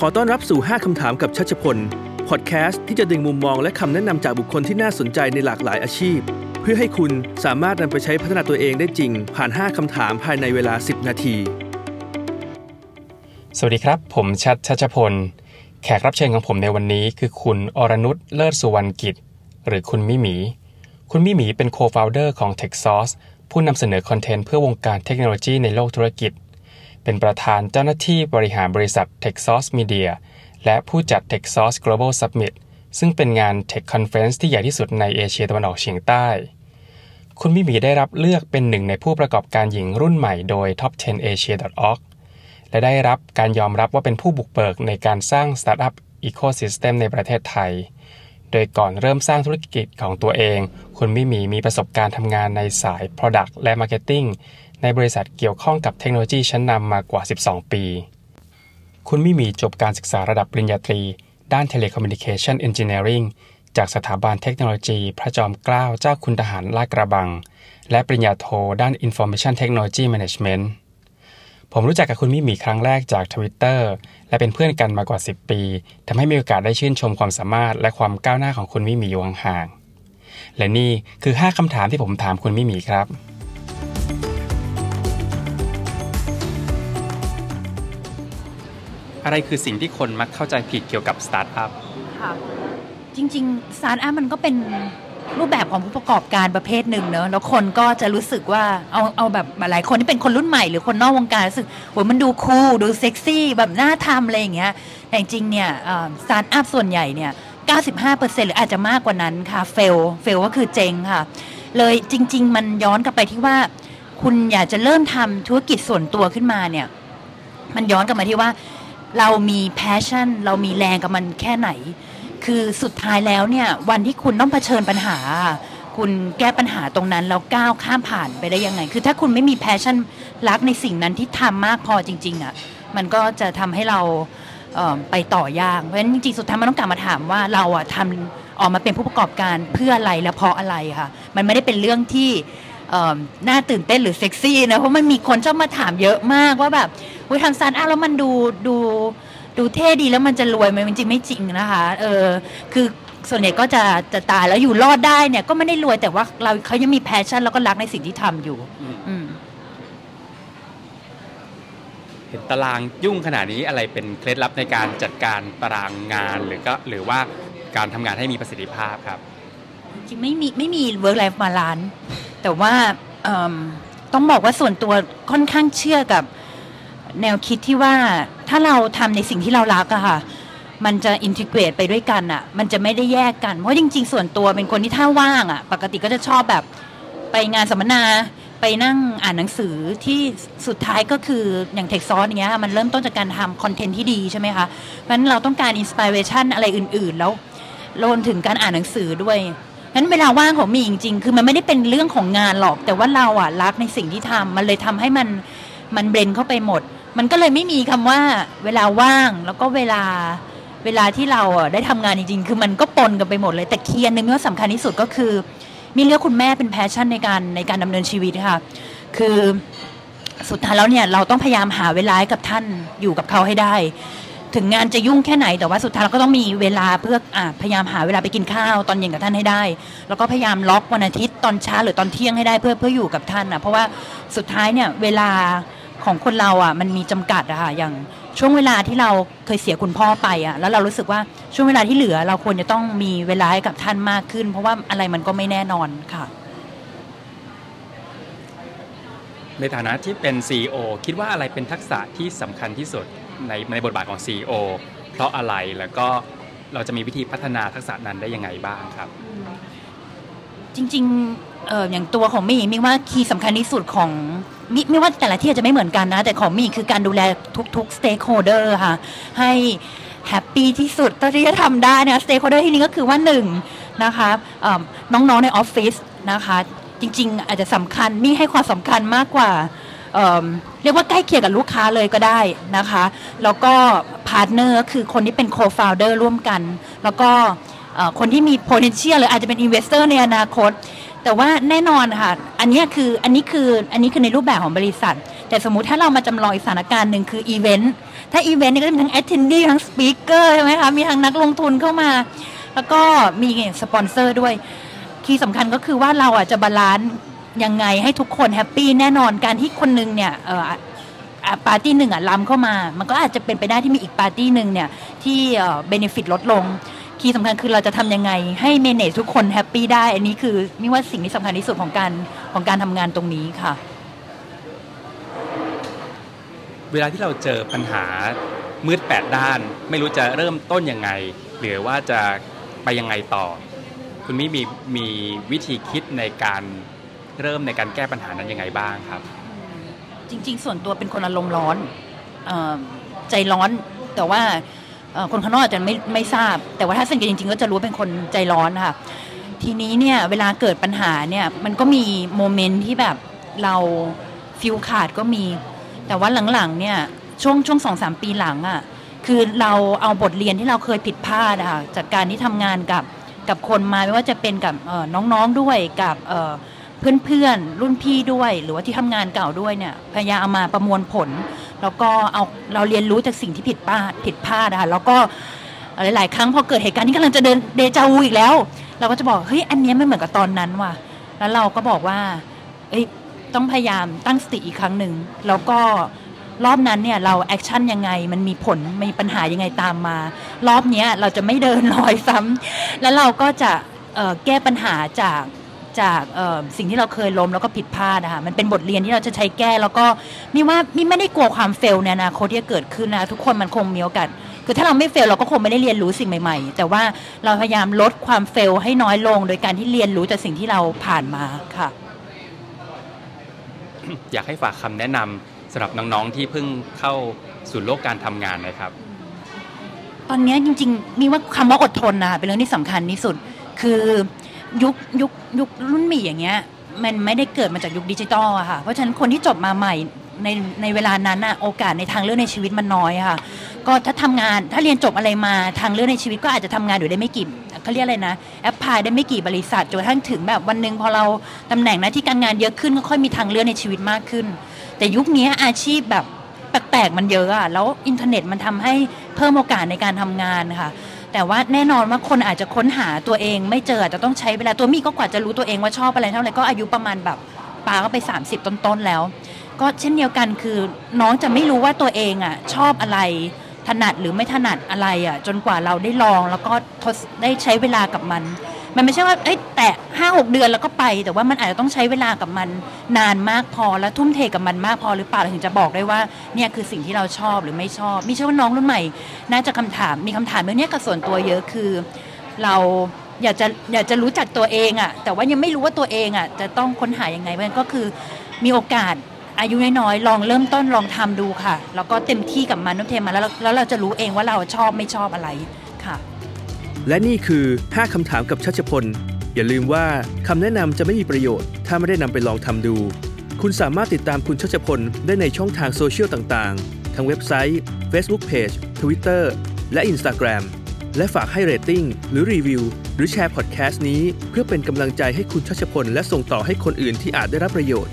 ขอต้อนรับสู่ 5 คำถามกับชัชพล พอดแคสต์ที่จะดึงมุมมองและคำแนะนำจากบุคคลที่น่าสนใจในหลากหลายอาชีพ เพื่อให้คุณสามารถนำไปใช้พัฒนาตัวเองได้จริง ผ่าน 5 คำถามภายในเวลา 10 นาที สวัสดีครับ ผมชัดชัชพล แขกรับเชิญของผมในวันนี้คือคุณอรนุชเลิศสุวรรณกิจ หรือคุณมิมี่ คุณมิมี่เป็น co-founder ของ Techsauce ผู้นำเสนอคอนเทนต์เพื่อวงการเทคโนโลยีในโลกธุรกิจ เป็นประธานเจ้าหน้าที่บริหารบริษัท Techsauce Media และผู้จัด Techsauce Global Summit ซึ่งเป็นงาน Tech Conference ที่ใหญ่ที่สุดในเอเชียตะวันออกเฉียงใต้ คุณมิมี่ได้รับเลือกเป็นหนึ่งในผู้ประกอบการหญิงรุ่นใหม่โดย Top 10 Asia.org และได้รับการยอมรับว่าเป็นผู้บุกเบิกในการสร้างสตาร์ทอัพ ecosystem ในประเทศไทย โดยก่อนเริ่มสร้างธุรกิจของตัวเอง คุณมิมี่มีประสบการณ์ทำงานในสาย Product และ Marketing ในบริษัทเกี่ยวข้องกับเทคโนโลยีชั้นนำมากว่า 12 ปี คุณมิมีจบการศึกษาระดับปริญญาตรี ด้าน Telecommunication Engineering จากสถาบันเทคโนโลยีพระจอมเกล้าเจ้าคุณทหารลาดกระบัง และปริญญาโทด้าน Information Technology Management ผมรู้จักกับคุณมิมีครั้งแรกจาก Twitter และเป็นเพื่อนกันมากว่า 10 ปี ทำให้มีโอกาสได้ชื่นชมความสามารถและความก้าวหน้าของคุณมิมีอยู่ห่างๆและนี่คือ 5 คำถามที่ผมถามคุณมิมี่ครับ อะไรคือสิ่งที่คนมักเข้าใจผิดเกี่ยวกับสตาร์ทอัพค่ะจริงๆสตาร์ทอัพมันก็เป็นรูปแบบของผู้ประกอบการประเภทหนึ่งเนอะแล้วคนก็จะรู้สึกว่าเอาเอาแบบหลายคนที่เป็นคนรุ่นใหม่หรือคนนอกวงการรู้สึกโหมันดู cool ดูเซ็กซี่แบบน่าทำอะไรอย่างเงี้ยแต่จริงๆเนี่ยสตาร์ทอัพส่วนใหญ่เนี่ย 95%หรืออาจจะมากกว่านั้นค่ะ fail fail ก็คือเจ๊งค่ะ เลยจริง ๆ มันย้อนกลับไปที่ว่า คุณอยากจะเริ่มทำธุรกิจส่วนตัวขึ้นมาเนี่ย มันย้อนกลับมาที่ว่า เรามี passion เรามีแรงกับมันแค่ไหน คือสุดท้ายแล้วเนี่ย วันที่คุณต้องเผชิญปัญหา คุณแก้ปัญหาตรงนั้นแล้วก้าวข้ามผ่านไปได้ยังไง คือถ้าคุณไม่มี passion รักในสิ่งนั้นที่ทำมากพอจริง ๆอะ่ะมันก็จะทำให้เราไปต่อยาก เพราะฉะนั้นจริงๆสุดท้ายมันต้องกลับมาถามว่าเราอะทำออกมาเป็นผู้ประกอบการเพื่ออะไรและเพราะอะไรค่ะมันไม่ได้เป็นเรื่องที่น่าตื่นเต้นหรือเซ็กซี่นะเพราะมันมีคนชอบมาถามเยอะมากว่าแบบ วิทางซันอะแล้วมันดูดูดูเท่ดีแล้วมันจะรวยไหมจริงไม่จริงนะคะเออคือส่วนใหญ่ก็จะจะตายแล้วอยู่รอดได้เนี่ยก็ไม่ได้รวยแต่ว่าเราเขายังมี passion แล้วก็รักในสิ่งที่ทำอยู่อืเห็นตารางยุ่งขนาดนี้อะไรเป็นเคล็ดลับในการจัดการตารางงานหรือก็หรือว่าการทำงานให้มีประสิทธิภาพครับจริงไม่มีไม่มี work life balance แต่ว่าต้องบอกว่าส่วนตัวค่อนข้างเชื่อกับ แนวคิดที่ว่าถ้าเราทำในสิ่งที่เรารักอะค่ะ มันจะอินทิเกรตไปด้วยกันอะมันจะไม่ได้แยกกัน เพราะจริง ๆ ส่วนตัวเป็นคนที่ถ้าว่างอะปกติก็จะชอบแบบไปงานสัมมนาไปนั่งอ่านหนังสือที่สุดท้ายก็คืออย่าง Techsauce อย่างเงี้ยมันเริ่มต้นจากการทำคอนเทนต์ที่ดีใช่ไหมคะเพราะนั้นเราต้องการ inspiration อะไรอื่น ๆ แล้วรวมถึงการอ่านหนังสือด้วยนั้นเวลาว่างของมี่จริง ๆ คือมันไม่ได้เป็นเรื่องของงานหรอก แต่ว่าเราอะรักในสิ่งที่ทำมันเลยทำให้มันมัน blend เข้าไปหมด มันก็เลยไม่มีคำว่าเวลาว่างแล้วก็เวลาเวลาที่เราอะได้ทำงานจริงๆ คือมันก็ปนกันไปหมดเลยแต่ key อันหนึ่งที่สำคัญที่สุดก็คือมี่เลือกคุณแม่เป็น passion ในการในการดำเนินชีวิตค่ะ คือสุดท้ายแล้วเนี่ยเราต้องพยายามหาเวลาให้กับท่านอยู่กับเขาให้ได้ ถึงงานจะยุ่งแค่ไหนแต่ว่าสุดท้ายเราก็ต้องมีเวลาเพื่ออพยายามหาเวลาไปกินข้าวตอนเย็นกับท่านให้ได้ แล้วก็พยายามล็อกวันอาทิตย์ตอนเช้าหรือตอนเที่ยงให้ได้เพื่อเพื่ออยู่กับท่านอะเพราะว่าสุดท้ายเนี่ยเวลา ของคนเราอะมันมีจำกัดอะค่ะอย่างช่วงเวลาที่เราเคยเสียคุณพ่อไปอะแล้วเรารู้สึกว่าช่วงเวลาที่เหลือเราควรจะต้องมีเวลาให้กับท่านมากขึ้น เพราะว่าอะไรมันก็ไม่แน่นอนค่ะ ในฐานะที่เป็น CEO คิดว่าอะไรเป็นทักษะที่สำคัญที่สุดในในบทบาทของ CEO เพราะอะไรแล้วก็เราจะมีวิธีพัฒนาทักษะนั้นได้ยังไงบ้างครับ จริงๆเอออย่างตัวของมี่มีว่าคีย์สำคัญที่สุดของ มิไม่ว่าแต่ละที่จะไม่เหมือนกันนะ แต่ของมี่คือการดูแลทุกๆ stakeholder ค่ะ ให้แฮปปี้ที่สุดเท่าที่จะทำได้นะ stakeholder ที่นี้ก็คือว่าหนึ่งนะคะน้องๆในออฟฟิศนะคะ จริง ๆ อาจจะสำคัญมี่ให้ความสำคัญมากกว่าเรียกว่าใกล้เคียงกับลูกค้าเลยก็ได้นะคะ แล้วก็พาร์ทเนอร์คือคนที่เป็น co-founder ร่วมกัน แล้วก็คนที่มี potential หรืออาจจะเป็น investor ในอนาคต แต่ว่าแน่นอนค่ะ อันนี้คืออันนี้คืออันนี้คือในรูปแบบของบริษัท แต่สมมุติถ้าเรามาจำลองอีกสถานการณ์หนึ่งคืออีเวนต์ถ้าอีเวนต์นี่ก็จะมีทั้ง attendee ทั้ง speaker ใช่ไหมคะมีทั้งนักลงทุนเข้ามา แล้วก็มีสปอนเซอร์ด้วย key สำคัญก็คือว่าเราอะจะ balance ยังไงให้ทุกคนแฮปปี้แน่นอนการที่คนนึงเนี่ยเอ่อปาร์ตี้หนึ่งอะล้ำเข้ามา มันก็อาจจะเป็นไปได้ที่มีอีกปาร์ตี้หนึ่งเนี่ยที่ benefit ลดลง key สำคัญคือเราจะทำยังไง ให้ manage ทุกคนแฮปปี้ได้ อันนี้คือมี่ว่าสิ่งที่สำคัญที่สุดของการของการทำงานตรงนี้ค่ะ เวลาที่เราเจอปัญหามืดแปดด้าน ไม่รู้จะเริ่มต้นยังไง หรือว่าจะไปยังไงต่อ คุณมิมีมีวิธีคิดในการเริ่มในการแก้ปัญหานั้นยังไงบ้างครับ จริง ๆ ส่วนตัวเป็นคนอารมณ์ร้อนเอ่อใจร้อนแต่ว่าเอ่อ คนข้างนอกอาจจะไม่ไม่ทราบ แต่ว่าถ้าสนิทกันจริงๆ ก็จะรู้เป็นคนใจร้อนค่ะ ทีนี้เนี่ยเวลาเกิดปัญหาเนี่ยมันก็มี moment ที่แบบเราฟิวส์ขาดก็มี แต่ว่าหลังๆเนี่ยช่วงช่วงสองสามปีหลังอะ่ะคือเราเอาบทเรียนที่เราเคยผิดพลาดอะค่ะจากการที่ทำงานกับกับคนมาไม่ว่าจะเป็นกับน้องๆด้วยกับเอ่อเพื่อนๆรุ่นพี่ด้วย หรือว่าที่ทำงานเก่าด้วยเนี่ยพยายามเอามาประมวลผล แล้วก็เอาเราเรียนรู้จากสิ่งที่ผิดพลาดผิดพลาดอะค่ะแล้วก็หลาย ๆ ครั้งพอเกิดเหตุการณ์ที่กำลังจะเดินเดจาวูอีกแล้ว เราก็จะบอกเฮ้ยอันนี้ไม่เหมือนกับตอนนั้นว่ะแล้วเราก็บอกว่าเอ้ยต้องพยายามตั้งสติอีกครั้งหนึ่งแล้วก็รอบนั้นเนี่ยเรา action ยังไงมันมีผลมีปัญหายังไงตามมา รอบนี้เราจะไม่เดินรอยซ้ำแล้วเราก็จะแก้ปัญหาจาก จากเอ่อสิ่งที่เราเคยล้มแล้วก็ผิดพลาดนะคะมันเป็นบทเรียนที่เราจะใช้แก้แล้วก็มีว่ามีไม่ได้กลัวความ fail ในอนาคตที่จะเกิดขึ้นนะทุกคนมันคงมีโอกาสคือถ้าเราไม่เฟลเราก็คงไม่ได้เรียนรู้สิ่งใหม่ๆ แต่ว่าเราพยายามลดความเฟลให้น้อยลง โดยการที่เรียนรู้จากสิ่งที่เราผ่านมาค่ะ อยากให้ฝากคำแนะนำสำหรับน้องๆที่เพิ่งเข้าสู่โลกการทำงานนะครับ ตอนเนี้ยจริง ๆ มีว่าคำว่าอดทนนะคะเป็นเรื่องที่สำคัญที่สุด คือ ยุคยุคยุครุ่นหม่อย่างเงี้ยมันไม่ได้เกิดมาจากยุคดิจิตอลอะค่ะ เพราะฉะนั้นคนที่จบมาใหม่ในในเวลานั้นอะโอกาสในทางเลือกในชีวิตมันน้อยค่ะ ก็ถ้าทำงานถ้าเรียนจบอะไรมาทางเลือกในชีวิตก็อาจจะทำงานอยู่ได้ไม่กี่เขาเรียกอะไรนะ apply ได้ไม่กี่บริษัทจนกระทั่งถึงแบบวันหนึ่งพอเราตำแหน่งหน้าที่การงานเยอะขึ้นก็ค่อยมีทางเลือกในชีวิตมากขึ้น แต่ยุคนี้อาชีพแบบแปลกๆมันเยอะอะแล้วอินเทอร์เน็ตมันทำให้เพิ่มโอกาสในการทำงานค่ะ แต่ว่าแน่นอนว่าคนอาจจะค้นหาตัวเอง ไม่เจออาจจะต้องใช้เวลาตัวมีก็กว่าจะรู้ตัวเองว่าชอบอะไรเท่าไหร่ก็อายุประมาณแบบปาก็ไป 30 ต้นๆแล้ว ก็เช่นเดียวกันคือน้องจะไม่รู้ว่าตัวเองอะชอบอะไรถนัดหรือไม่ถนัดอะไรอะจนกว่าเราได้ลองแล้วก็ทดได้ใช้เวลากับมัน มันไม่ใช่ว่าเอ้ยแตะ ห้าหกเดือนแล้วก็ไป แต่ว่ามันอาจจะต้องใช้เวลากับมันนานมากพอแล้วทุ่มเทกับมันมากพอหรือเปล่าเราถึงจะบอกได้ว่าเนี่ยคือสิ่งที่เราชอบหรือไม่ชอบมีเชื่อว่าน้องรุ่นใหม่ น่าจะคำถามมีคำถามเรื่องนี้กับส่วนตัวเยอะคือ เราอยากจะอยากจะรู้จักตัวเองอะ่ะแต่ว่ายังไม่รู้ว่าตัวเองอะ่ะจะต้องค้นหายังไงมันก็คือมีโอกาสอายุน้อยๆลองเริ่มต้นลองทำดูค่ะ แล้วก็เต็มที่กับมันนุ่มเทมาแล้วแล้วเราจะรู้เองว่าเราชอบไม่ชอบอะไรค่ะ และนี่คือ 5คำถามกับชัชพล อย่าลืมว่าคำแนะนำจะไม่มีประโยชน์ ถ้าไม่ได้นำไปลองทำดู คุณสามารถติดตามคุณชัชพลได้ในช่องทางโซเชียลต่างๆ ทั้งเว็บไซต์ Facebook Page Twitter และ Instagram และฝากให้เรตติ้งหรือรีวิว หรือแชร์พอดแคสต์นี้ เพื่อเป็นกำลังใจให้คุณชัชพล และส่งต่อให้คนอื่นที่อาจได้รับประโยชน์